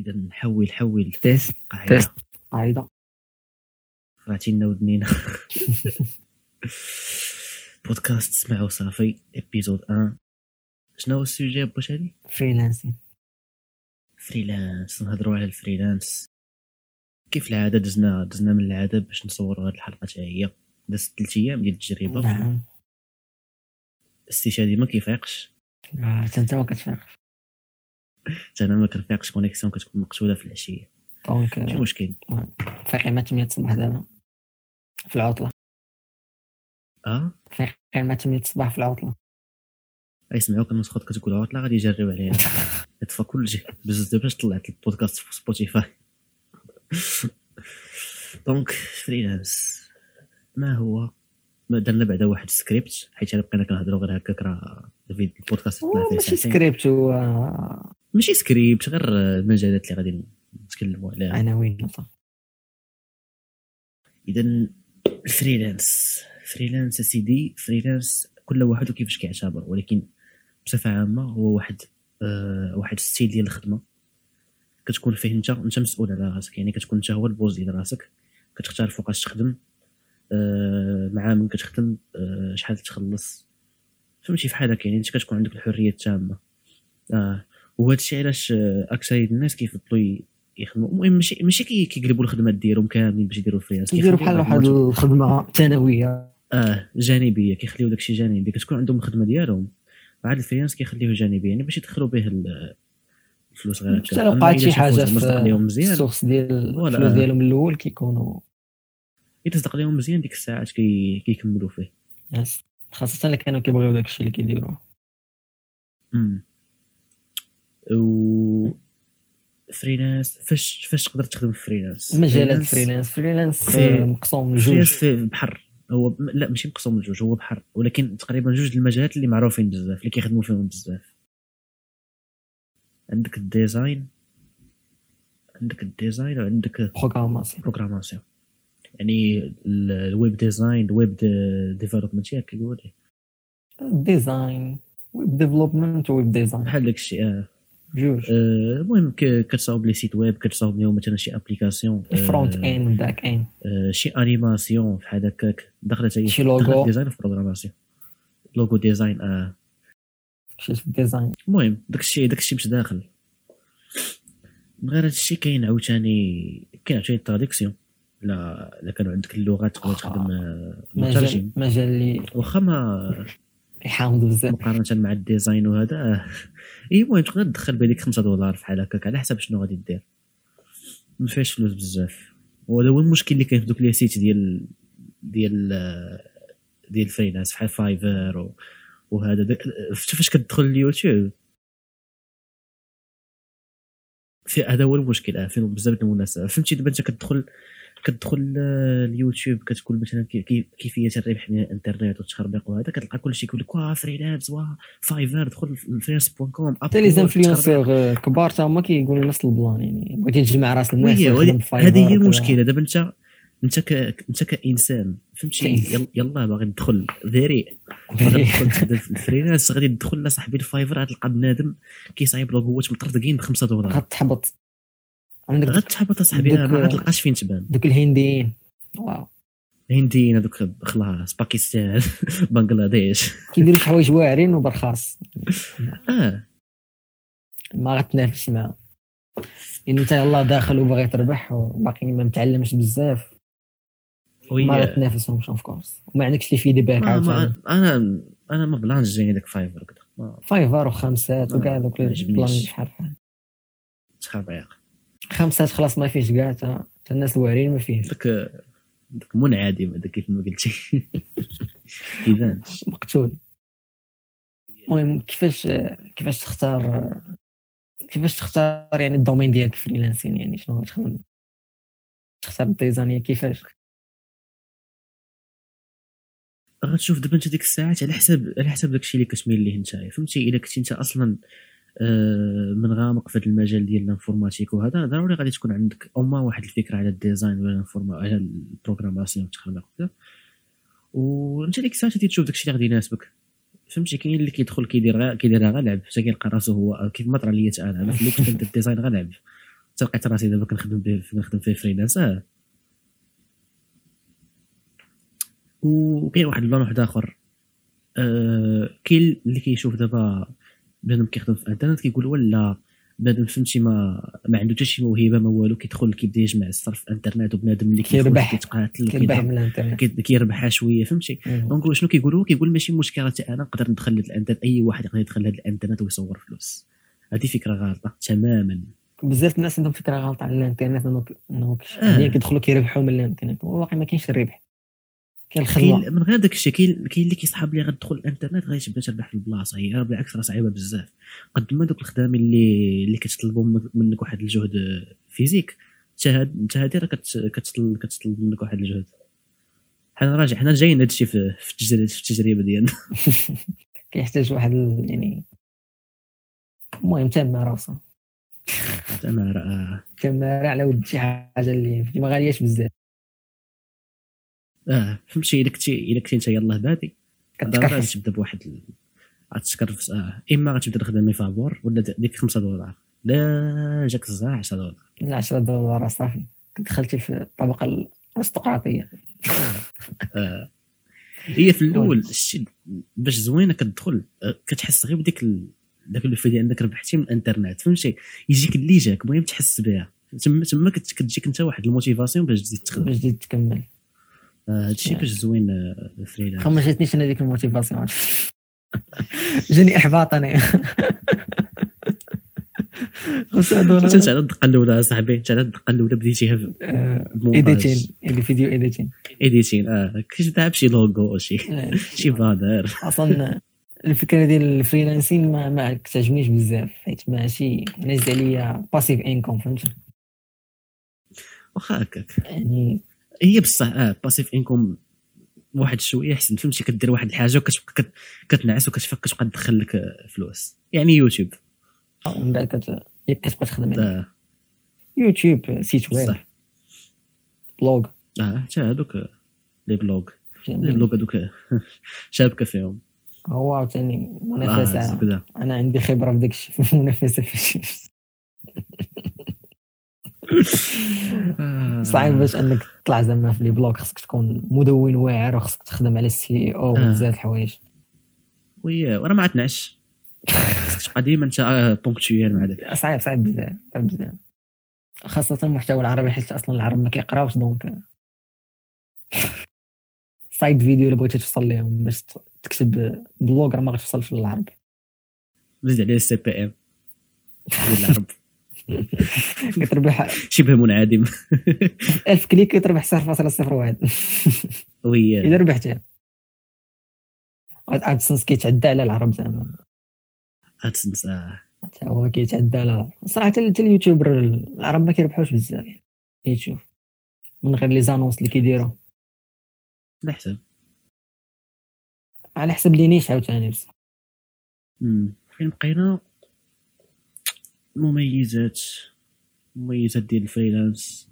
إذا نحول حول تيست قاعدة. تيست. قاعدة. فاتينا ودنينا بودكاست سمعوا صافي إبيزود 1 شنو هو السوجي باش هادي؟ فريلانسين. فريلانس نهضروا على الفريلانس. كيف العادة؟ دزنا دزنا من العادة باش نصوروا هاد الحلقة حتى هي. دازت 3 أيام ديال التجربة. نعم. الاستشهادي ما كيفيقش آه، حتى انت ما كتفيق حتى أنا ما كنفيقش connexion كتكون مقتوله في العشية. donc ماشي آه، مشكل. فايقين مع 8 الصباح دابا في العطلة. آه؟ فايقين مع 8 الصباح في العطلة. يسمعوك الناس خاطر كتقول عطلة غادي يجرب عليها. يطفى كل شيء. بزز باش طلعت البودكاست في سبوتيفاي donc freelance ما هو؟ ما درنا بعدا واحد سكريبت حيت أنا بقينا كنهضروا غير هكاك راه الفيديو البودكاست ماشي. سكريبت هو ماشي سكريبت غير المجالات اللي غادي نتكلموا عليها عناوين. اذا ال freelance freelance سيدي freelance كل واحد وكيفاش كيعتبر ولكن بصفة عامة هو واحد آه واحد style ديال الخدمة كتكون فيه انت انت مسؤول على راسك يعني كتكون انت هو ال boss ديال راسك كتختار فوقاش تخدم مع من كتخدم آه شحال تخلص. فهمتي فحال هكا يعني انت كتكون عندك الحرية التامة. آه وهذا الشيء علاش آه، أكثر الناس كيفضلوا يخدموا. المهم ماشي ماشي كي- كيقلبوا الخدمات ديالهم كاملين باش يديروا freelance كيديروا بحال واحد الخدمة ثانوية. آه جانبية كيخليو داكشي جانبي. كتكون عندهم الخدمة ديالهم. عاد ال freelance كيخليوه جانبي. يعني باش يدخلوا به ال- الفلوس غير هكا. حتى لو وقعت شي حاجة في ال source ديال. الفلوس ديالهم الأول كيكونوا اذا صدق ليهم مزيان ديك الساعات كي... كيكملوا فيه. خاصة اللي كانوا كيبغيو داك الشيء اللي كيديروا. امم و freelance فاش فاش تقدر تخدم freelance مجالات freelance freelance مقسوم freelance لجوج في بحر. هو لا ماشي مقسوم لجوج هو بحر. ولكن تقريبا جوج المجالات اللي معروفين بزاف اللي كيخدموا فيهم بزاف. عندك ال design عندك ال design وعندك programmation programmation يعني ال- ال web design ال web development ياك كيقولوا ليه ديزاين ويب ديفلوبمنت ويب ديزاين بحال داك الشيء آه. جوج. آه، المهم كتصاوب les sites web كتصاوب لهم مثلا شي application front end back end شي animation بحال هكاك. هي شي logo. design في programmation logo design آه. شي في ال design المهم داك الشيء داك الشيء مش داخل. من غير هذا الشيء كاين عاوتاني كاين عاوتاني ال traduction لا لا كانوا عندك اللغات تقدر تخدم آه، مترجم. مجال اللي واخا ما يحاوض بزاف. مقارنة مع ال design وهذا آه، إي المهم تقدر تدخل بهذيك 5 دولار بحال هكاك على حسب شنو غادي دير. ما فيهاش فلوس بزاف. وهذا هو المشكل اللي كاين في دوك les sites ديال ديال آه، ديال freelance بحال Fiverr وهذا. شفت فاش كتدخل اليوتيوب. في هذا هو المشكل فيه بزاف المنافسة فهمتي؟ دابا انت كتدخل كتدخل آه، اليوتيوب كتقول مثلا كي- كي- كيفية الربح من الإنترنت والتخربيق وهذا كتلقى كل شيء يقول لك واه freelance واه Fiverr دخل Freelance point com حتى les influenceurs كبار تا هما كيقولوا نفس ال plan يعني بغيتي تجمع راس الناس هذه هي. المشكلة. دابا أنت أنت ك... أنت كإنسان فهمتي. يلا, يلا باغي تدخل دريع باغي تدخل ال freelance غادي تدخل لصاحبي ل Fiverr غتلقى بنادم كيصايب logoات مطردقين ب 5 دولار. غتحبط. عندك غتحبط اصاحبي دوك- ما غتلقاش فين تبان. دوك الهنديين واو. هنديين هذوك خلاص باكستان بنغلاديش. كيديروا شي حوايج واعرين وبرخاص آه. ما غتنافسش معاهم إن انت يلاه داخل وباغي تربح وباقي ما متعلمش بزاف. ما وهي غتنافسهمش of course وما عندكش les feedbacks ما عاوتاني. ما أنا أنا ما plan ش جايني داك فايفر ما فايفر وخمسات وكاع ما دوك. ال plan بحال بحال تخربيق خمسات خلاص ما فيش كاع تا الناس الواعرين ما فيهش داك داك منعدم هذا كيف ما قلتي. كيبان مقتول. المهم كيفاش كيفاش تختار كيفاش تختار يعني ال domaine ديالك freelancing؟ يعني شنو غتخدم تختار ال design كيفاش؟ غتشوف دابا أنت ديك الساعات على حساب على حساب داكشي اللي كتميل ليه نتايا. فهمتي؟ إلا كنتي أنت أصلا من غامق في المجال ديال ال informatique وهذا ضروري غادي تكون عندك أو ما واحد الفكرة على ال design ولا ال informa على ال programmation والتخربيق وكذا وأنت ديك غادي تشوف داكشي اللي غادي يناسبك. فهمتي؟ كاين اللي كيدخل كيدير كيديرها غير لعب. حتى كيلقى راسو هو كيف ما طرا ليا أنا أنا في الوقت كنت ال design غير لعب. لقيت راسي دابا كنخدم به كنخدم فيه freelance آه. وكاين واحد plan واحد آخر. آه كاين اللي كيشوف دابا بنادم كيخدم في الانترنت كيقول ولا بنادم فهمتي ما ما عنده حتى شي موهبة ما والو كيدخل كيبدا يجمع الصرف في الانترنت وبنادم اللي كيربح. كيتقاتل كيربح شوية فهمتي. donc شنو كيقولوا كيقول ماشي مشكل حتى أنا نقدر ندخل الانترنت أي واحد يقدر يدخل لهاد الانترنت ويصور فلوس هذه فكرة غلطة تماما بزاف الناس عندهم فكرة غلطة على الانترنت انه آه. يعني كيدخلوا كيربحوا من الانترنت والواقع ما كاينش الربح كاين كاين من غير داك الشيء كاين كاين اللي كيصحاب اللي غتدخل الإنترنت غادي تبدا تربح في البلاصة هي بالعكس راه صعيبة بزاف. قد ما دوك الخدام اللي اللي كتطلبوا من- منك واحد الجهد physique انت هادي راه كت- كتطلب كتطلب منك واحد الجهد. حنا راه حنا جايين هادشي في في التجربه في التجربة ديالنا. كيحتاج واحد يعني المهم تمارسه أنا راه تمارة على ود شي حاجة اللي ما غالياش بزاف. آه فهمتي؟ إلا كنتي إلا كنتي أنت يلاه بادي. غادي كتكرفس تبدا بواحد ال- غتكرفس آه إما غتبدا تخدم فابور ولا ديك 5 دولار. لا جاك الزراعه 10 دولار. لا 10 دولار صافي. دخلتي في الطبقة الارستقراطية. آه. هي في الأول الشيء باش زوينة كتدخل آه، كتحس غير بديك ال... داك الفيديو انك ربحتي من الإنترنت فهمتي؟ يجيك اللي جاك المهم تحس بها. تما تما كت- كتجيك أنت واحد ال motivation باش تزيد تخدم. باش تزيد تكمل. آه، هادشي باش زوين آه، freelance ما جاتنيش أنا ديك ال motivation. جاني احباط أنا دولار انت على الدقه الاولى اصاحبي انت على الدقه الاولى بديتيها ايديتين اللي فيديو ايديتين ايديتين آه كتبدا بشي لوغو شي. شي بانر أصلا الفكرة ديال الفريلانسين ما ما كتعجبنيش بزاف حيت ماشي ناز عليا باسيف انكم فهمت؟ واخا هكاك. يعني هي بصح آه باسيف انكم واحد شوية أحسن فهمتي كدير واحد الحاجة وكتبقى كت- كتنعس وكتفك كتبقى تدخل لك آه، فلوس. يعني يوتيوب. ومن بعد كت- ياك كتبقى تخدم. آه. يوتيوب site web blog. آه حتى هذوك آه، les blogs. les blogs هذوك آه، شابكة فيهم. هو عاوتاني منافسة. كذا أنا عندي خبرة في داك المنافسه في الشيء آه. صعيب باش انك تطلع زعما في les blogs خصك تكون مدون واعر وخصك تخدم على ال SEO آه. وبزاف الحوايج. oui وأنا ما تنعش خصك تبقى ديما انت ponctuel مع داك صعيب صعيب بزاف صعيب بزاف. خاصة المحتوى العربي حيت أصلا العرب ما كيقراوش donc. c'est des vidéos اللي بغيتي توصل لهم باش تكتب blog راه ما غتوصلش للعرب. زيد عليه ال CPM. العرب كتربح شبه منعدم. 1000 clic كتربح 0.01 oui إذا ربحتها AdSense كيتعدى على العرب زعما. AdSense آه. حتى هو كيتعدى على العرب صراحة حتى ال YouTubers العرب ما كيربحوش بزاف يعني. كيتشوف من غير les annonces اللي كيديروا على حسب على حسب les niches عاوتاني بصح. فين بقينا؟ مميزات مميزات ديال الفريلانس.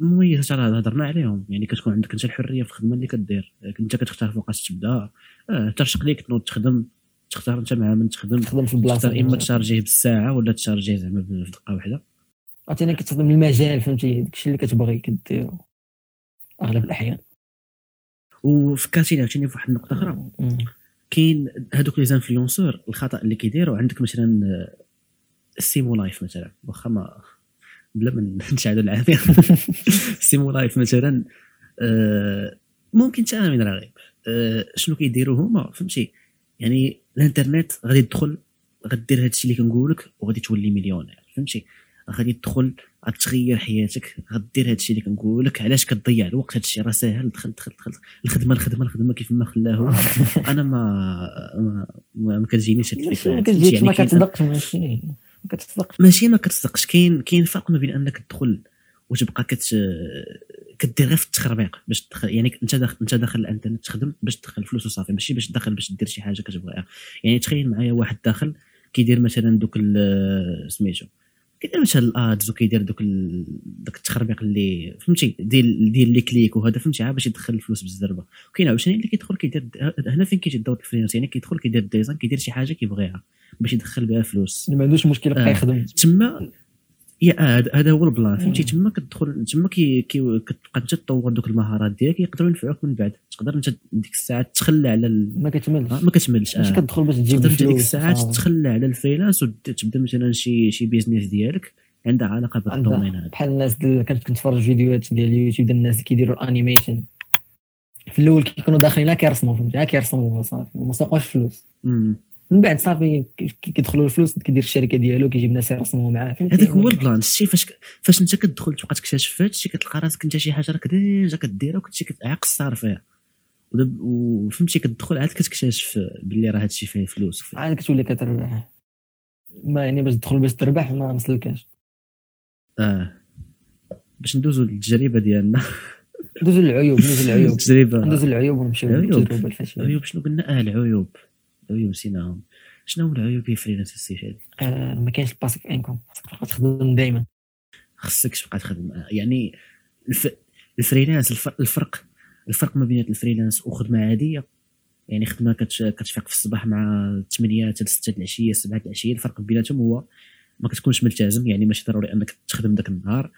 مميزات راه هضرنا عليهم. يعني كتكون عندك انت الحرية في الخدمة اللي كدير. انت كتختار فوقاش تبدا آه ترشق ليك تنوض تخدم. تختار انت مع من تخدم. تخدم في البلاصة تختار إما تشارجيه بالساعة ولا تشارجيه زعما في دقة واحدة. عاوتاني كتخدم المجال فهمتي؟ داكشي اللي كتبغي كديرو أغلب الأحيان. وفكرتيني عاوتاني في واحد النقطة أخرى. كاين هذوك les influenceurs الخطأ اللي كيديروا عندك مثلا السيمو Life مثلا. واخا ما بلا ما نشعلوا العافيه السيمو Life مثلا آه، ممكن حتى أنا من راغب آه، شنو كيديروا هما؟ فهمتي؟ يعني الإنترنت غادي تدخل غدير هادشي اللي كنقول لك وغادي تولي مليونير فهمتي؟ غادي تدخل غتغير حياتك غدير هادشي اللي كنقول لك علاش كتضيع الوقت؟ هادشي راه ساهل. دخل دخل دخل. الخدمة الخدمة الخدمة كيف ما خلاه أنا ما ما, ما, كتجينيش هاد الفكرة. ما فهمتي؟ كتجيكش ما ماشي. ما كتصدقش. ماشي ما كتصدقش. كاين كاين فرق ما بين أنك تدخل وتبقى كت كدير غير في التخربيق باش تدخل يعني أنت داخل أنت داخل الإنترنت تخدم باش تدخل فلوس وصافي ماشي باش تدخل باش دير شي حاجة كتبغيها. يعني تخيل معايا واحد داخل كيدير مثلا دوك سميتو كيدير مثلا ال ads وكيدير دوك ال- داك التخربيق اللي فهمتي ديال ديال les clics وهذا فهمتي عا باش يدخل الفلوس بالزربة. وكاين عاوتاني اللي كيدخل كيدير هنا فين كيجي الدور ال freelance يعني كيدخل كيدير design كيدير شي حاجة كيبغيها باش يدخل بها فلوس اللي ما عندوش مشكل يبقى آه. يخدم. تما يا آه، هذا هو ال plan. فهمتي؟ تما كتدخل تما كي كي- كتبقى انت تطور دوك المهارات ديالك يقدروا ينفعوك من بعد. تقدر انت ديك الساعة تخلى على ال... ما كتملش. آه، ما كتملش آه. كتدخل باش تجيب تقدر ديك الفلوس الساعات وصافي. تخلى على ال freelance وتبدا مثلا شي شي business ديالك عندها علاقة بهذا عندها. ال domaine هذا. بحال الناس اللي كنت كنتفرج فيديوهات ديال اليوتيوب ديال الناس اللي كيديروا ال animation في الأول كيكونوا داخلين لا كيرسموا فهمتي؟ لا كيرسموا صافي وما ساقوش فلوس. مم. من بعد صافي كي- كيدخلوا الفلوس كيدير الشركة ديالو كيجيب ناس يرسموا معاه. هذاك هو ال plan. شتي فاش فاش انت كتدخل تبقى تكتشف في هادشي كتلقى راسك انت شي حاجة راك déjà كديرها وكنتي كتعاق الصار فيها. وفهمتي كتدخل عاد كتكتشف باللي راه هادشي فيه فلوس عاد كتولي كتربح. ما يعني باش تدخل باش تربح ما مسلكاش آه. باش ندوزو للتجربة ديالنا. ندوزو للعيوب ندوزو للعيوب. التجربه ندوزو للعيوب ونمشيو. للتجربة الفاشلة. العيوب شنو قلنا؟ آه العيوب. العيوب نسيناهم. شنو هو العيوب يا freelance السي شادي آه ما كاينش ال passive income خاصك تخدم دائما خصك تبقى تخدم. يعني الف... ال freelance الف... الفرق الفرق ما بين ال freelance وخدمة عادية. يعني خدمة كتش... كتفيق في الصباح مع 8 حتى 6 العشية 7 العشية. الفرق بيناتهم هو ما كتكونش ملتزم. يعني ماشي ضروري أنك تخدم ذاك النهار.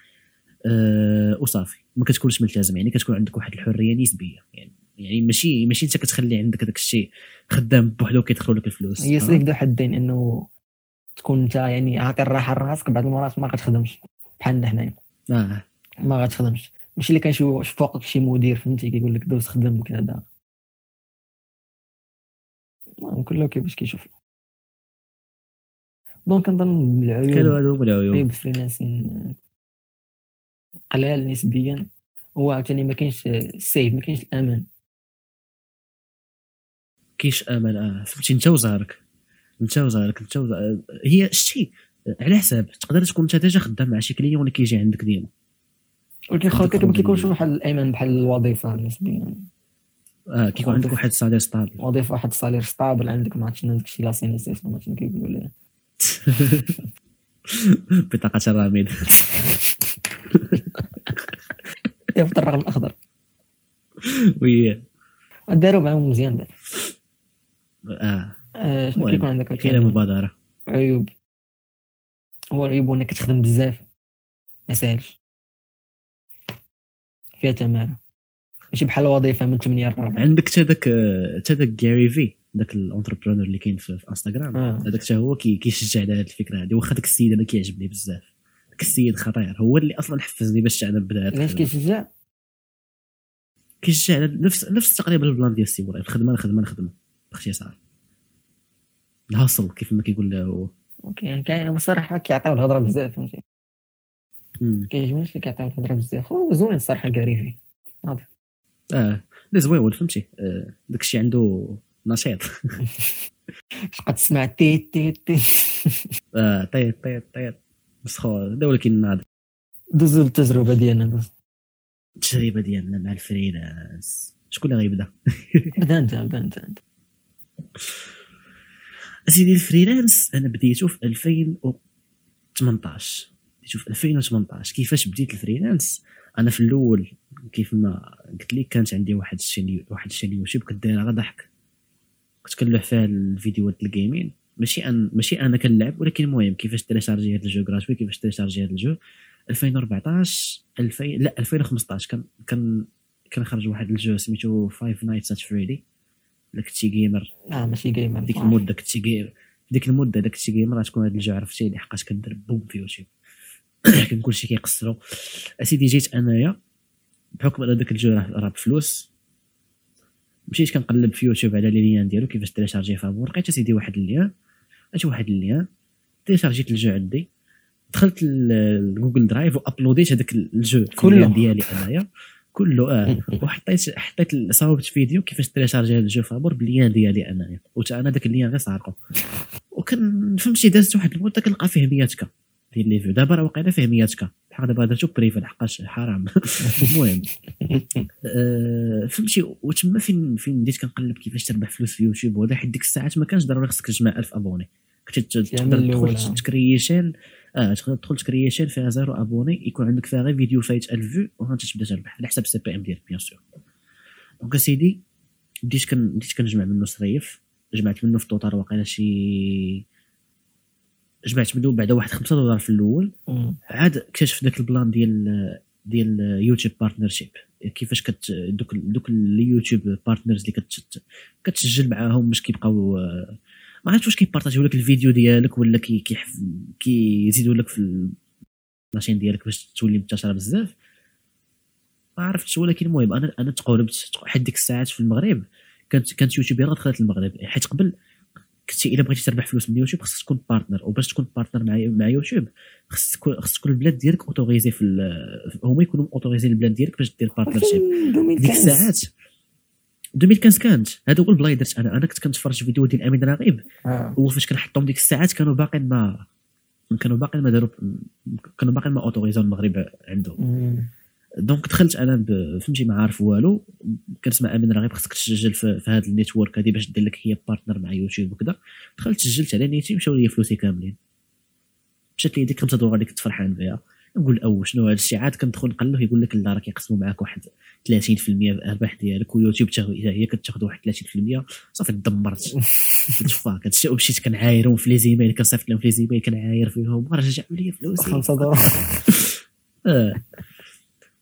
أه وصافي. ما كتكونش ملتزم. يعني كتكون عندك واحد الحرية نسبية. يعني يعني ماشي ماشي انت كتخلي عندك داك الشيء خدام بوحدو وكيدخلوا لك الفلوس هي. سيف ذو حدين انه تكون انت يعني عاطي الراحه لراسك بعض المرات ما غتخدمش بحالنا حنايا. آه. ما غتخدمش. ماشي اللي كنشوف فوقك شي مدير فهمتي؟ كيقول لك دوز خدم وكذا كله كيفاش كيشوف. donc كنظن كانوا العيوب هادو هما العيوب. عيوب ال freelancing قلال نسبيا. هو عاوتاني ما كاينش ال safe ما كاينش الأمان. كاينش امل آه فهمتي؟ انت وزهرك. انت وزهرك انت وزهرك. هي شتي على حساب. تقدر تكون انت déjà خدام مع شي client اللي كيجي عندك ديما. ولكن عندك خاطر ما كيكونش واحد الأمان بحال الوظيفة نسبيا آه كيكون عندك واحد صالير ستابل وظيفة واحد الصالير ستابل عندك ما عرفتش شنو داك الشيء لا سينيسيس ما شنو كيقولوا له بطاقة الرامين. يفط الرقم الأخضر. وي. داروا معاهم مزيان دار آه. آه، شنو المهم، كيكون عندك كاينة مبادرة عيوب. هو العيوب هو إنك كتخدم بزاف. ما ساهلش فيها تمارة ماشي بحال الوظيفه من 8 ل 4 عندك حتى داك حتى داك جاري في داك l'entrepreneur اللي كاين في, انستغرام آه. هذاك حتى هو كي- كيشجع على هذه الفكرة هذه واخا داك السيد أنا كيعجبني بزاف. داك السيد خطير. هو اللي أصلا حفزني باش أنا نبدا علاش. كيشجع؟ كيشجع على نفس نفس تقريبا ال plan ديال السي الخدمه الخدمه الخدمه باختصار الحاصول كيف ما كيقول له. OK يعني كاين بصراحه كيعطيو الهضرة بزاف فهمتي. كيعجبنيش اللي كيعطيو الهضرة بزاف. هو زوين الصراحة كاري فيه آه لا زوين فهمتي؟ آه، داك الشيء عنده نشيط تبقى تسمع تي تي تي آه طيط طيط طيط مسخور هذا ولكن ناض دوزو التجربة ديالنا دوز التجربة ديالنا مع ال freelance. شكون اللي غيبدأ؟ بدا انت بدا انت. أسيدي ال freelance أنا بديته في 2018 بديته في 2018 كيفاش بديت ال freelance؟ أنا في الأول كيف ما قلت لك كانت عندي واحد ال chaîne واحد ال chaîne YouTube كنت داير غير ضحك. كنت كنلوح فيها الفيديوهات ال gaming. ماشي أن ماشي أنا كنلعب ولكن المهم كيفاش télécharger هذا ال jeu gratuit كيفاش télécharger هذا ال jeu. 2014 2000 لا 2015 كان كان كان خرج واحد ال jeu سميتو Five Nights at Freddy's الا كنتي gamer آه ماشي gamer ديك المده كنتي gamer ديك المده الا كنتي gamer غتكون هذا ال jeu عرفتي اللي حقاش كان داير boom في يوتيوب. كان كلشي كيقصرو. أسيدي جيت أنايا بحكم ان داك ال jeu راه بفلوس. مشيت كنقلب في يوتيوب على les liens ديالو كيفاش télécharger فابور. لقيت أسيدي واحد ال lien. لقيت واحد ال lien. تيليشارجيت ال jeu عندي. دخلت ل Google Drive وابلوديت هذاك ال jeu كله. ديالي أنايا. كله آه. وحطيت حطيت صاوبت فيديو كيفاش télécharger هذا ال jeu. فابور بال lien ديالي أنايا. وتا أنا داك ال lien غير سارقو وكان فهمتي دازت واحد المده كنلقى فيه 100 K ديال les vues دابا راه واقيلا فيه 100 K بحال دابا درتو privé لحقاش حرام. المهم. آه، فهمتي وتما فين فين بديت كنقلب كيفاش تربح فلوس في يوتيوب؟ وهذا حيت ديك الساعات ما كانش ضروري خصك تجمع 1000 abonnés. كنت ت- تقدر تدخل آه. آه تقدر تدخل تكري chaîne فيها zéro abonné يكون عندك فيها غير فيديو فايت 1000 vues وانت تبدا تربح على حسب ال CPM ديالك bien sûr. donc أسيدي بديت كن بديت كنجمع منه صريف جمعت منه في ال total واقيلا شي جمعت منه بعدا واحد 5 دولار في الأول. عاد اكتشف ذاك ال plan ديال ديال YouTube partnership كيفاش كت دوك دوك ال YouTube partners اللي كت كتسجل معاهم باش كيبقاو آه، ما عرفتش واش كيبارطاجيو لك الفيديو ديالك ولا كي كيزيدوا لك في ال machine ديالك باش تولي منتشره بزاف؟ ما عرفتش ولكن المهم أنا أنا تقربت حد ديك الساعات في المغرب كانت كانت YouTuber دخلت المغرب حيت قبل كنتي إلا بغيتي تربح فلوس من يوتيوب خصك تكون partner وباش تكون partner مع مع يوتيوب خصك تكون خصك تكون البلاد ديالك autorisée في هما يكونوا autorisé البلاد ديالك باش دير partnership ولكن ديك 2015 الساعات 2015 كانت هذا هو ال plan درت أنا. أنا كنت كنتفرج فيديو ديال امين رغيب آه. وفاش كنحطهم ديك الساعات كانوا باقيين ما كانوا باقيين ما داروا كانوا باقيين ما اوتوريزاو المغرب عندهم. مم. donc دخلت أنا فهمتي ما عارف والو. كنسمع أمين رغيب خصك تسجل في, في هذا ال network هذه باش دير لك هي partner مع يوتيوب وكذا دخلت سجلت على نيتي مشاو لي فلوسي كاملين. مشات لي ديك 5 دولار اللي كنت فرحان بها نقول أو شنو هذا الشيء؟ عاد كندخل نقلب يقول لك لا راه كيقسموا معاك واحد 30% في الارباح ديالك ويوتيوب إذا هي كتاخذ واحد 30% صافي تدمرت قلت fuck هادشي ومشيت كنعايرهم في les emails كنصيفط لهم في les emails كنعاير فيهم ورجعوا لي فلوسي. 5 دولار. آه.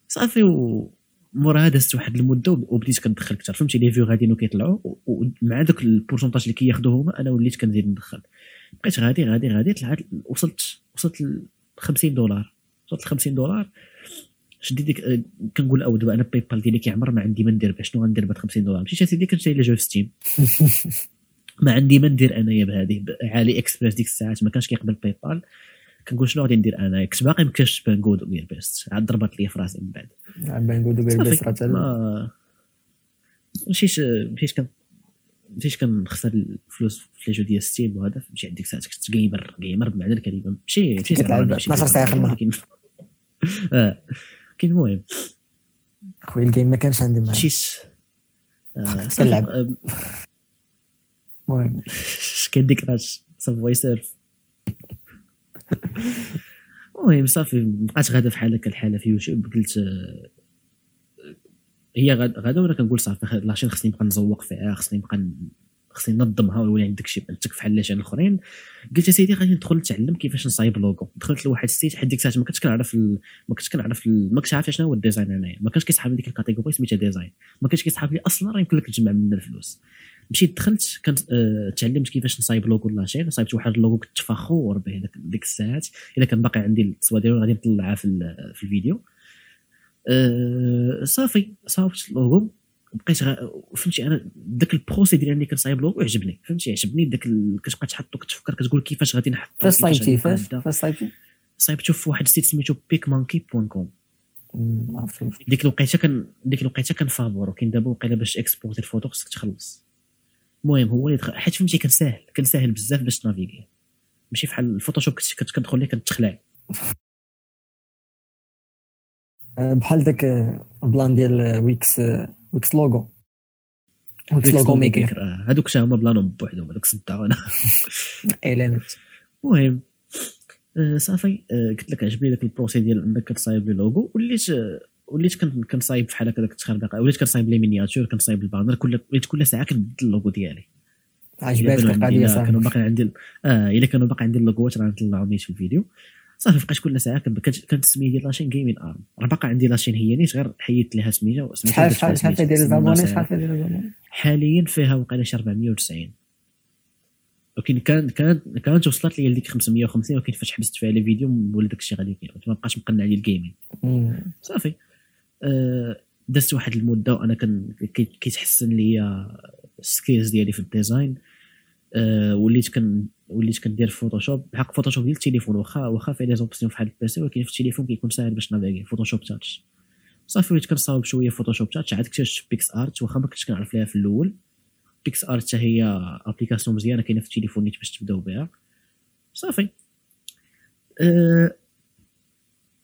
صافي و مورا دازت واحد المدة وبديت كندخل أكثر فهمتي les vues غاديين وكيطلعوا ومع داك ال pourcentage اللي كياخذوه هما أنا وليت كنزيد ندخل. بقيت غادي غادي غادي طلعت وصلت وصلت ل 50 دولار. وصلت ل 50 دولار. شديت ديك آه، كنقول أو دابا أنا PayPal ديالي كيعمر ما عندي ما ندير به شنو غندير بهاد 50 دولار؟ مشيت أسيدي كنشري les jeux في Steam ما عندي ما ندير أنايا بهذه AliExpress ديك الساعات ما كانش كيقبل PayPal كنقول شنو غادي ندير أنا؟ كنت باقي ما كاش بانكود وير بيست عاد ضربت لي في راسي من بعد. بنقول بير صافي، بيس راه ما مشيت مشيت كن مشيت كنخسر الفلوس في لي جو ديال ستيم وهذا مشيت ديك الساعات كنت جيمر جيمر بمعنى الكلمة. ماشي ماشي 12 ساعة في النهار. آه. كاين المهم. خويا الجيم ما كانش عندي معاه مشيت آه، صافي، كنلعب. آه، المهم. كاين ديك راش سافوي سيرف. المهم صافي بقات غادا في حالك الحالة في يوتيوب. قلت آه، هي غاد- غادا وأنا كنقول صافي؟ la chaîne خصني نبقى نزوق فيها خصني نبقى خصني ننظمها ويولي عندك شي عندك بحال اللي الاخرين. قلت يا سيدي غادي ندخل نتعلم كيفاش نصايب لوغو دخلت لواحد ال site حد ديك الساعة ما كنتش كنعرف. ما كنتش كنعرف. ما كنتش عارف شنو هو ال design انايا ما كانش كيسحب لي ديك ال catégorie سميتها design ما كانش كيسحب لي أصلا راه يمكن لك تجمع منها الفلوس. مشيت دخلت كنت آه، تعلمت كيفاش نصايب logo la chaîne صايبت واحد اللوغو كنت فخور به ديك- الساعات. الا كان باقي عندي التصوير ديالو غادي نطلعها في, في الفيديو. آه، صافي صاوبت اللوغو. بقيت. فهمتي أنا داك ال procédure اللي كنصايب لوغو عجبني فهمتي عجبني داك. كتبقى تحطو كتفكر كتقول كيفاش غادي نحط فاش صايبتي فاش صايبتي صايبتو في واحد ال site سميتو PicMonkey point com ديك الوقيته كان ديك الوقيته كان فابور وكاين دابا وقيله باش exporter ال photo خصك تخلص. المهم هو اللي دخل حيت فهمتي كان ساهل كان ساهل بزاف باش تنافيغي ماشي بحال ال Photoshop كنت كندخل ليه كنتخلع آه، بحال داك آه، ال plan ديال آه، Wix Wix logo Wix logo maker هذوك تا هما plan هم بوحدهم هذوك صدعوا أنا. اعلانات المهم آه، صافي. آه، قلت لك عجبني ذاك ال process ديال إنك كتصايب لي لوغو وليت وليت كن- كنصايب بحال هكا داك التخربيق. وليت كنصايب لي miniature كنصايب ال banner. كل وليت كل ساعة كنبدل اللوغو ديالي. عندي- القضية إلا كانوا صافي باقي عندي آه إلا كانوا باقي عندي اللوغوات راه نطلعهم في الفيديو. صافي بقيت كل ساعة كنت كانت السميه ديال la chaîne gaming ارم راه باقي عندي la chaîne هي نيت غير حيدت لها سميتها شحال شحال شحال فيها. ديال les abonnés. شحال فيها ديال حاليا فيها وقيله شي 490 ولكن كان كانت كانت وصلت لي لديك 550 ولكن فاش حبست فيها les vidéos ولا داك الشيء غادي ما بقاش مقنع لي ال gaming. صافي أه دازت واحد المدة وأنا كان كي- كيتحسن ليا ال skills ديالي في ال design أه وليت كن وليت كندير Photoshop بحق Photoshop ديال التليفون واخا واخا فيه les options في ال PC ولكن في التليفون كيكون ساهل باش naviguer Photoshop Touch صافي وليت كنصاوب شوية Photoshop Touch عاد اكتشفت PicsArt واخا ما كنتش كنعرف ليها في الأول. PicsArt حتى هي application مزيانة كاينة في التليفون نيت باش تبداو بها. صافي. أه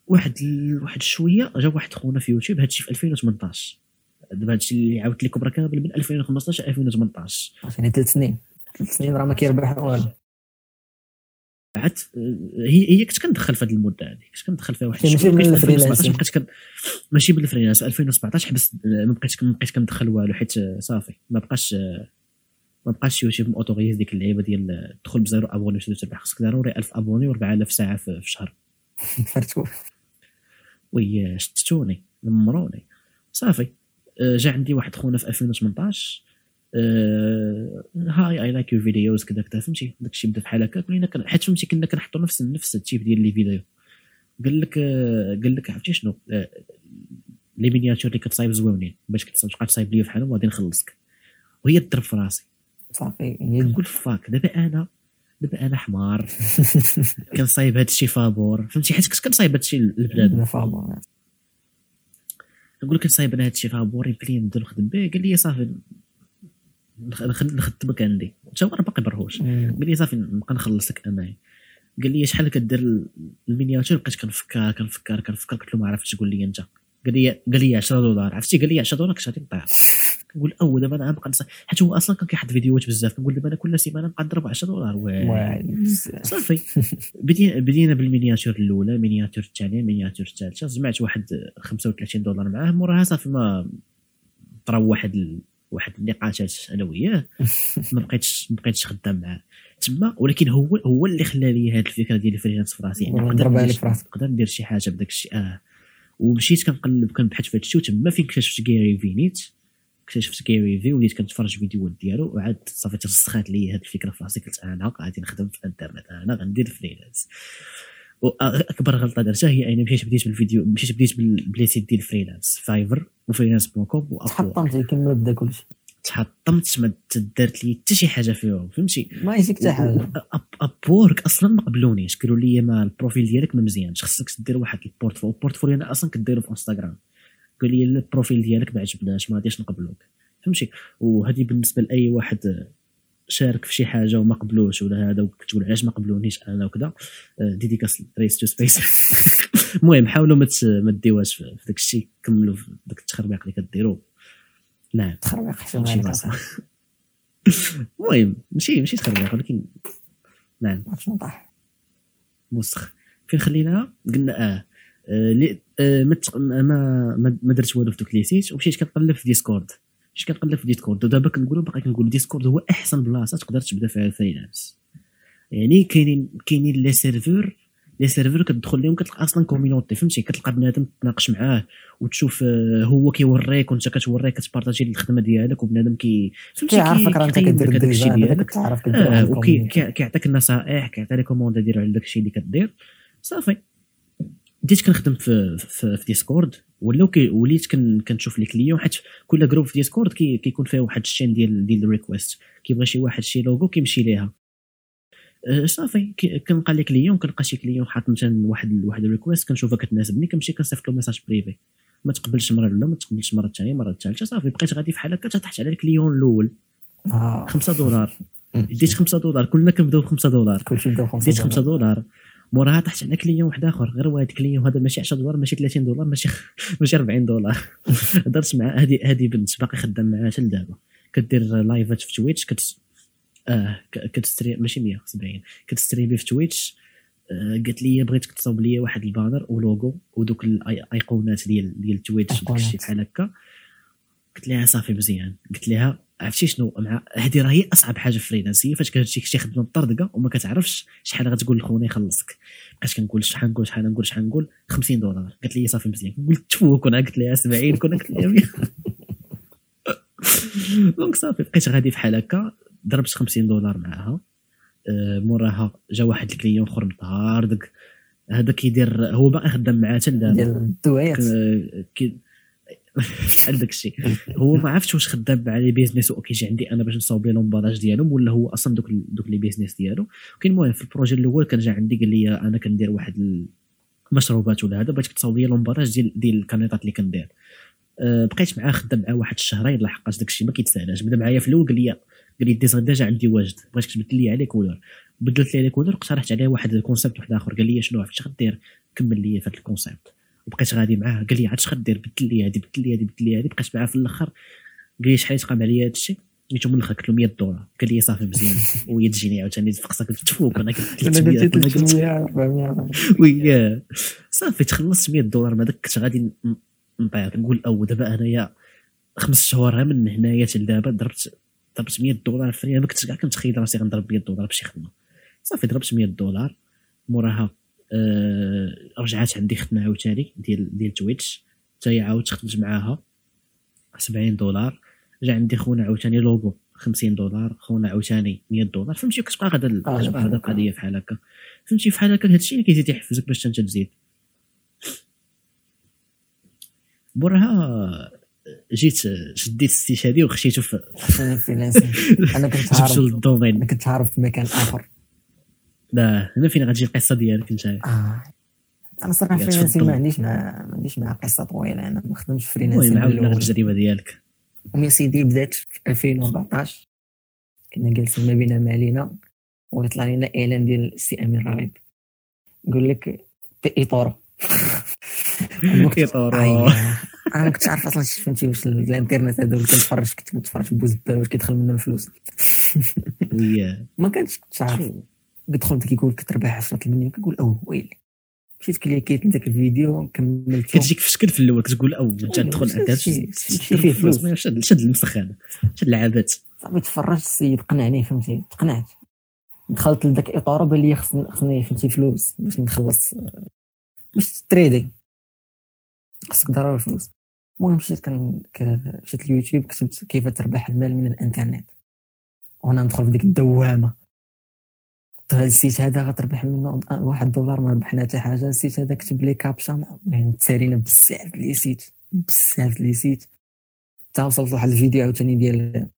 واحد واحد شوية جا واحد خونا في يوتيوب هادشي في 2018 دابا هادشي اللي عاودت لكم راه كامل من 2015 ل 2018 يعني ثلاث سنين. ثلاث سنين راه ما كيربح والو عاد آه، هي هي كنت كندخل في هذه المدة هذه كنت كندخل فيها واحد ماشي شوية. من بقيت في ال freelancing. 2017 بقيت كن ماشي بال freelance 2017 حبست ما بقيتش ما بقيتش كندخل والو حيت آه، صافي ما بقاش آه، ما بقاش يوتيوب autorise ديك اللعيبة ديال تدخل ب zéro abonné وتبدأ تربح خصك ضروري 1000 abonnés و4000 ساعة في في شهر فرتو وي شتوني نمروني صافي آه، جا عندي واحد خونا في 2018 Hi I like your videos كذا كذا. فهمتي؟ داكشي بدا بحال هكا كلنا كن حيت فهمتي كنا كنحطوا نفس نفس ال type ديال les vidéos. قال لك آه، قال لك عرفتي شنو؟ آه، les miniatures اللي كتصايب زوينين. باش كتبقى تصايب لي بحالهم وغادي نخلصك. وهي تضرب في راسي. صافي. نقول fuck دابا أنا دابا أنا حمار. كنصايب هذا الشيء فابور. فهمتي؟ حيت كنت كنصايب هذا الشيء لبنادم فابور نقول لك كنصايب أنا هذا الشيء فابور. يمكن لي نبدا نخدم به قال لي صافي نخدمك عندي. حتى هو باقي برهوش قال لي صافي نبقى نخلصك أنا قال لي شحال كدير ال miniature؟ بقيت كنفكر كنفكر كنفكر. قلت له ما عرفتش تقول لي أنت. قال لي قال لي 10 دولار. عرفتي؟ قال لي 10 دولار كنت غادي نطيح. كنقول أو دابا أنا نبقى حيت هو أصلا كان كيحط فيديوهات بزاف. كنقول دابا أنا كل سيمانة نبقى نضرب 10 دولار. صافي. بدينا بدينا بال miniature الأولى miniature الثانية miniature الثالثة. جمعت واحد 35 دولار معاه. موراها صافي ما طرا واحد واحد النقاشات أنا وياه ما بقيتش ما بقيتش خدام معاه. تما ولكن هو هو اللي خلى لي هذه الفكرة ديال ال freelance في راسي. يعني نقدر ندير شي حاجة بداك الشيء. آه. ومشيت كنقلب كنبحث في هذا الشيء وتما فين اكتشفت كيري فينيت اكتشفت كيري في وليت كنتفرج فيديوهات ديالو وعاد صافي ترسخات لي هذه الفكرة في راسي. قلت أنا غادي نخدم في الانترنت أنا غندير freelance وأكبر غلطة درتها هي اني مشيت بديت بالفيديو مشيت بديت ب les sites ديال freelance Fiverr و freelance point com تحطمت كما بدا كلشي. تحطمت ما درت لي حتى شي حاجة فيهم فهمتي؟ ما يجيك حتى حاجة. Upwork أصلا ما قبلونيش قالوا لي ما ال profil ديالك ما مزيانش خصك دير واحد ال portfolio ال portfolio أنا أصلا كديرو في انستغرام قال لي ال profil ديالك ما عجبناش ما غاديش نقبلوك فهمتي؟ وهذه بالنسبة لأي واحد شارك في شي حاجة وما قبلوش ولا هذا وكتقول علاش ما قبلونيش أنا وكذا. dédicace ريس تو سبيس المهم حاولوا ما تديوهاش في داك الشيء كملوا في داك التخربيق اللي كديروا. نعم. تخربيق المهم ماشي ماشي تخربيق ولكن نعم. موسخ فين خليناها قلنا آه, آه, آه ما ما درت والو في دوك les sites ومشيت كنقلب في Discord مشيت كنقلب في Discord ودابا كنقولوا باقي كنقول Discord هو أحسن بلاصة تقدر تبدا فيها ال freelance يعني كاينين كاينين les serveurs les serveurs كتدخل لهم كتلقى أصلا community فهمتي؟ كتلقى بنادم تناقش معاه وتشوف آه، هو كيوريك وانت كتوريه كتبارطاجي الخدمه ديالك وبنادم كي فهمتي؟ كيعرفك راه انت كدير داك الشيء ديالك. كتعرف آه وكيعطيك النصائح كيعطي recommande ديالو على داك الشيء اللي كدير. صافي. بديت كنخدم في في, في Discord ولاو كي وليت كنشوف les clients حيت كل groupe في Discord كي كيكون فيه واحد ال chaîne ديال ديال ال request كيبغي شي واحد شي لوغو كيمشي ليها. أه، صافي كنلقى les clients كنلقى شي client حاط مثلا واحد واحد ال request كنشوفها كتناسبني كنمشي كنصيفط له message privé ما تقبلش مرة الاولى ما تقبلش مرة الثانية مرة الثالثه صافي بقيت غادي بحال هكا طحت على ال client الأول. آه. 5 دولار. ديت 5 دولار. كلنا كنبداو ب 5 دولار. كلشي بدا 5 ديت 5 دولار. موراها طحت على client واحد آخر غير واحد client هذا ماشي 10 دولار ماشي 30 دولار ماشي ماشي 40 دولار. درت مع هذه هذه بنت باقي خدام معاها حتى لدابا. كدير لايفات في Twitch كت آه كتستري ماشي 170 كتستريمي في Twitch آه قالت لي بغيتك تصاوب لي واحد ال banner و logo ودوك الايقونات ديال ديال Twitch بحال هكا. قلت لها صافي مزيان. قلت لها عرفتي شنو؟ مع هذه راهي أصعب حاجة في freelance هي فاش كتجيك شي خدمه مطردقه وما كتعرفش شحال غتقول لخونا يخلصك. بقيت كنقول شحال نقول شحال نقول شحال نقول؟ 50 دولار. قالت لي صافي مزيان. قلت تفو كون قلت لها 70 كون قلت لها 100 donc صافي بقيت غادي بحال هكا ضربت 50 دولار معاها. آه، موراها جا واحد ال client اخر مطاردق. هذا كيدير هو باقي خدام معاه حتى ديال داك الشيء هو ما عرفتش واش خدام مع les business وكيجي عندي أنا باش نصاوب لي l'emballage ديالهم ولا هو أصلا دوك دوك les business ديالو. كاين المهم في ال projet الأول كان جا عندي قال لي أنا كندير واحد المشروبات ولا هذا بغيتك تصاوب لي l'emballage ديال ديال الكانيطات اللي كندير. أه بقيت معاه خدام معاه واحد الشهرين لحقاش داك الشيء ما كيتسالاش بدأ معايا في الأول قال لي قال لي design déjà عندي واجد بغيتك تبدل لي عليه couleur بدلت لي عليه couleur اقترحت عليه واحد ال concept واحد آخر. قال لي شنو عرفتش غدير كمل لي في هذا ال concept. وبقيت غادي معاه قال لي عاد اش غدير؟ بدل لي هذه بدل لي هذه بدل لي هذه بقيت معاه في الأخر. قال لي شحال يتقام عليا هذا الشيء قلت من الأخر قلت له 100 دولار. قال لي صافي مزيان. وهي تجيني عاوتاني فقصة. قلت تفو كون أنا قلت 300 oui صافي تخلصت 100 دولار. ما داك كنت غادي نطير نقول أو دابا أنايا خمس شهور من هنايا حتى لدابا ضربت ضربت 100 دولار vraiment ما كنتش كاع كنتخيل راسي غنضرب 100 دولار بشي خدمة. صافي ضربت 100 دولار. موراها آه رجعات عندي خدمه عاوتاني ديال ديال Twitch حتى هي عاود خدمت معاها. 70 دولار. جا عندي خونا عاوتاني لوغو 50 دولار. خونا عاوتاني 100 دولار. فهمتي كتبقى غادا آه، كتبقى غادا. القضية بحال هكا. فهمتي بحال هكا هادشي اللي كيزيد يحفزك باش انت تزيد. موراها جيت شديت الاستشهادي وخشيتو في أنا كنت عارف. أنا كنت عارف في مكان آخر. لا هنا فين غتجي القصة ديالك انت؟ آه. أنا صراحة يا freelancing. ما عنديش مع ما عنديش مع قصة طويلة. أنا ما خدمتش freelancing عاودنا. التجربة ديالك. ومن سيدي بدات في 2014 كنا جالسين ما بينا ما علينا ويطلع لنا إعلان ديال السي امين راغب يقول لك إطارة. إطارة. أنا ما كنتش عارف أصلا شي فهمتي واش الإنترنت هذا اللي كنتفرج كنت كنتفرج في بوزبال واش كيدخل منه الفلوس ما كنتش كنتش عارف. كتدخل كيقول لك تربح 10 المليون كنقول أو ويلي. مشيت كليكيت لذاك الفيديو كملت كتجيك في شكل في الأول؟ كتقول أو أيوة، تدخل عندها شي- فلوس. شد شد المسخن شد العابات صافي تفرجت السيد قنعني فهمتي؟ تقنعت. دخلت لذاك الإطار بان لي خصني خصني فهمتي فلوس. باش نخلص باش تريدي خصك ضروري فلوس المهم مشيت كان مشيت اليوتيوب كتبت كيف تربح المال من الإنترنت. وأنا ندخل في ديك الدوامة. هذا ال site هذا غتربح منه واحد دولار ما ربحنا حتى حاجة. ال site هذا كتب لي كابشا يعني تسالينا بزاف les sites بزاف les sites. حتى وصلت لواحد الفيديو عاوتاني ديال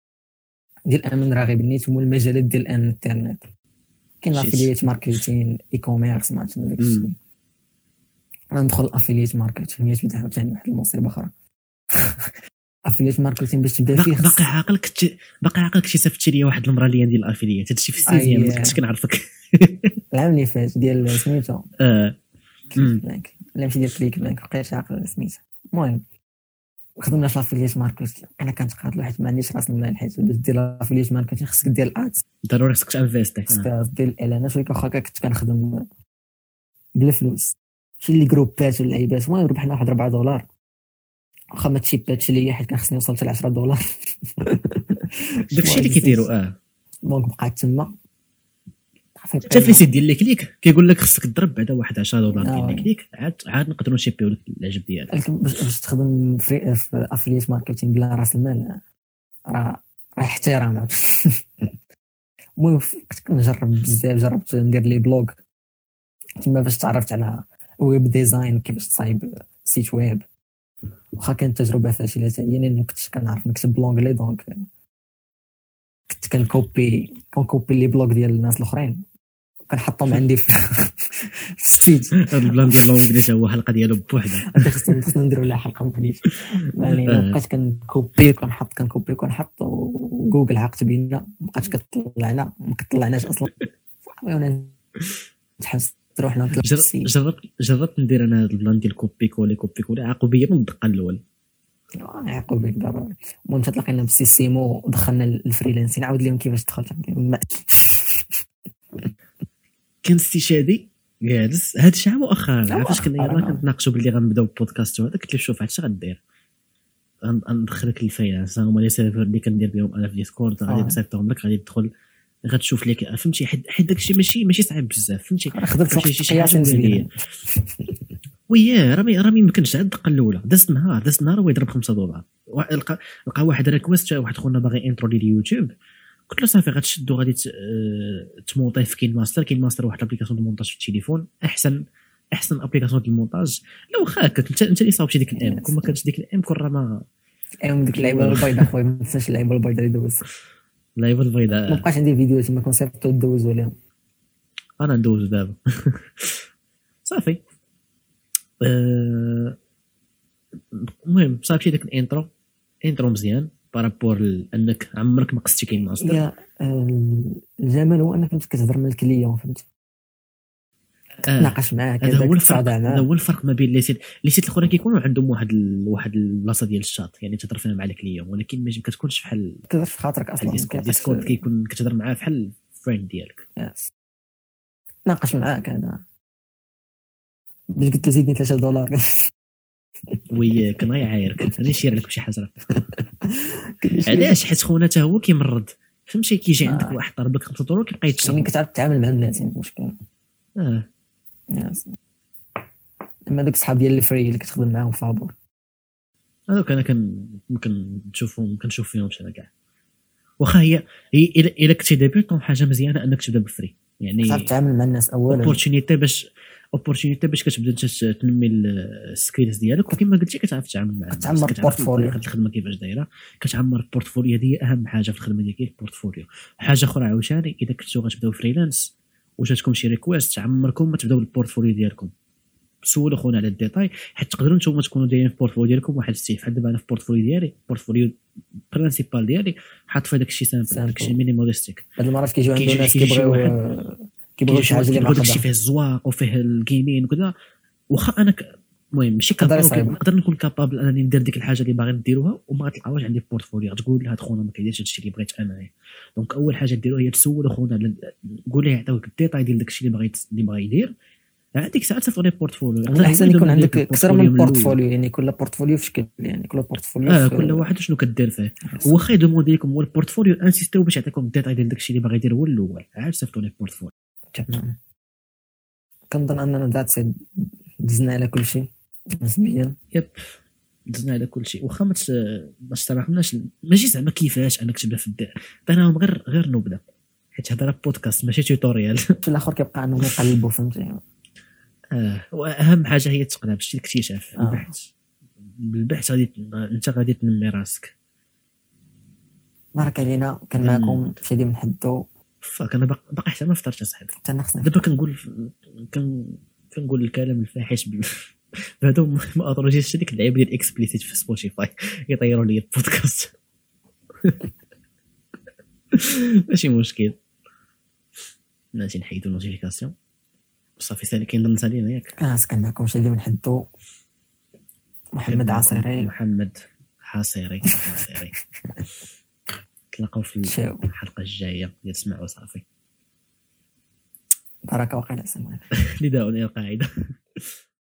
ديال أمين راغب نيت هما المجالات ديال الإنترنت. كاين. ال affiliate marketing e-commerce ما عرفتش داك. الشيء ندخل ال affiliate marketing هي تبدأ عاوتاني واحد المصيبة أخرى. افيليت marketing باش تبدأ فيه باقي عاقل كنت باقي عاقل اكتشفتي لي واحد المرأة اللي ديال ال affiliate هادشي في ال sixième ما. كنتش كنعرفك العام اللي فات ديال سميتو. آه. بانك لا ماشي ديال ClickBank بقيت عاقل سميتها المهم خدمنا في ال affiliate marketing أنا كنت قاد حيت ما عنديش راس المال حيت باش دير ال affiliate marketing خصك دير ال ads ضروري خصك تنفيستي خصك. دير الاعلانات ولكن واخا كنت كنخدم بلا فلوس شي اللي جروبات واللعيبات المهم ربحنا واحد 4 دولار. واخا ما تشيباتش ليا حيت كان خصني نوصل حتى ل 10 دولار. داكشي اللي كيديروا آه. دونك بقيت تما. حتى في سيت ديال les clics كيقول لك خصك تضرب بعدا واحد 10 دولار. ديال les clics عاد عاد نقدروا نشيبيو لك العجب ديالك. باش تخدم في, في affiliate marketing بلا راس المال راه راه احترام. المهم كنت كنجرب بزاف جربت ندير les blogs تما باش تعرفت على web design كيفاش تصايب site web واخا كانت تجربه فاشله حتى هي لأن كنت كنعرف نكتب ب l'anglais donc كنت كنكوبي كنكوبي les blogs ديال الناس الاخرين كنحطهم عندي في ال site هذا ال plan ديال الانجليزي هو حلقه ديالو بوحده هذا خصنا خصنا نديرو لها حلقه مخليش يعني. بقيت كنكوبي كنحط كنكوبي كنحط وجوجل عاقت بينا مبقاتش كطلعنا ما كطلعناش أصلا وأنا تحس جر- ال site جربت جربت ندير أنا هذا ال plan ديال copier coller copier coller. عاقوا بيا من الدقة الأول. يعيقو بك ضروري المهم تلاقينا بسيستيمو ودخلنا ال freelancing. عاود لهم كيفاش دخلت كان استشهادي جالس. هذا الشيء مؤخرا. عرفاش كنا مؤخراً، يلاه آه. كنتناقشوا باللي غنبداو بودكاست وهذا. قلت له شوف هادشي غدير؟ غن- غندخلك ال freelance هما les serveurs اللي كندير بهم أنا في Discord. غادي آه. نصيفطهم لك غادي تدخل غتشوف لك فهمتي؟ حيت داكشي ماشي ماشي صعيب بزاف فهمتي؟ خدمت واحد شي زوينة. وياه راه راه ما يمكنش عاد الدقة الأولى. دازت نهار دازت نهار هو يضرب 5 دولار. لقى لقى واحد request واحد خونا باغي intro اليوتيوب. قلت له صافي غتشدو غادي ت- آه، في KineMaster KineMaster واحد l'application de montage في التليفون. أحسن أحسن ابليكاسيون ديال المونتاج. لو واخا هكاك انت انت اللي صاوبتي ديك الام كون ما كانتش ديك الام كون راه ما ايوا ديك اللعيبة البيضاء خويا ما تنساش اللعيبة البيضاء اللي دوز لايف ما البيضاء بقاش عندي فيديو تما كونسيبت دوزو لهم أنا ندوز دابا. صافي. آه، المهم صافي داك الإنترو. إنترو مزيان بارابور أنك عمرك ما قصتي كاين ماستر. آه، الجمال هو أنك انت كتهضر من ال client فهمتي تناقش معاه هذا هو الفرق هذا هو الفرق ما بين les sites les sites الاخرين كيكونوا عندهم واحد ال... واحد البلاصة ديال الشاط يعني تهضر فيها مع ال client ولكن ما كتكونش بحال كتهضر في خاطرك أصلا Discord كيكون كتهضر معاه بحال friend ديالك. تناقش معاك هذا باش قلت له زيدني 3 دولار. oui كان غيعايرك غادي يشير لك بشي حاجة. علاش؟ حيت خونا حتى هو كيمرض. فهمتي؟ كيجي آه. عندك واحد ضرب لك 5 دولار كيبقى يعني يتشرب. كتعرف تتعامل مع الناس يعني المشكل آه. yes. أما دوك الصحاب ديال ال free اللي كتخدم معاهم فابور هذوك أنا كان ممكن نشوفهم كنشوف فيهم أنا كاع واخا هي هي الا كنتي débutant حاجة مزيانة أنك تبدا ب free. يعني كتعرف تتعامل مع الناس اولا. opportunité باش opportunité باش كتبدا انت تنمي ال skills ديالك. وكما قلتي كتعرف تتعامل مع الناس، كتعمر ال portfolio. الخدمه كيفاش دايرة. كتعمر ال portfolio هذه هي أهم حاجة في الخدمة ديالك ال portfolio حاجة أخرى عاوتاني إذا كنتو غتبداو freelance وجاتكم شي request عمركم ما تبداو بال portfolio ديالكم. سولوا خونا على الديتاي حيت تقدروا نتوما تكونوا دايرين في ال portfolio ديالكم واحد style بحال دابا أنا في ال portfolio ديالي ال portfolio principal ديالي حاط فيه داكشي simple simple. داكشي minimalistic بعض المرات كيجيو كيجي- ناس كيبغيو كيبغيو شي حاجة اللي داكشي معقده فيه الزواق وفيه الجيمين وكذا. واخا أنا ك... المهم ماشي capable. نقدر نكون capable أنني ندير ديك الحاجة اللي باغي نديروها وما غتلقاوهاش عندي portfolio. تقول هاد خونا ما كيديرش هادشي اللي بغيت أنا. donc أول حاجة ديروها هي تسول خونا قول ليه يعطيوك الديتاي ديال داكشي اللي باغي اللي باغي يدير. عندك ساعات تصيفط les portfolios. من الاحسن يكون عندك أكثر من portfolio يعني كل portfolio في شكل يعني كل portfolio آه كل واحد شنو كدير فيه. واخا ي demander لكم هو ال portfolio insistez باش يعطيكم الديتاي ديال داكشي اللي باغي يدير هو الأول. عاد صيفطوا les portfolios. تمام. كنظن أننا ذات دزنا على كل شيء. نسبيا يب. دزنا على كل شيء. واخا ما استرحناش ماشي زعما كيفاش انك تبدا في الدار. عطيناهم غير غير نبذه حيت هذا راه بودكاست ماشي توتوريال في الآخر كيبقى انهم يقلبوا فهمتي؟ آه وأهم حاجة هي التقنيه باش الاكتشاف. آه. البحث بالبحث غادي انت غادي تنمي راسك. بارك علينا. كان. معكم شادي من حدو فاك أنا باق- باقي حتى ما فطرتش أصاحبي. حتى أنا خصني دابا كنقول كن كنقول الكلام الفاحش بهذا ما اطرجيش ديك اللعيبه ديال اكسبليسيت في سبوتيفاي يطيروا لي البودكاست. ماشي مشكل. ماشي نحيدو النوتيفيكاسيون صافي ثاني كاين ضمن علينا ياك كان كان معكم شادي من حدو محمد عصيري. محمد حاصيري حاصيري تلاقاو في. الحلقة الجاية. ديال سمعوا صافي. بركه سمعنا نداء إلى القاعدة.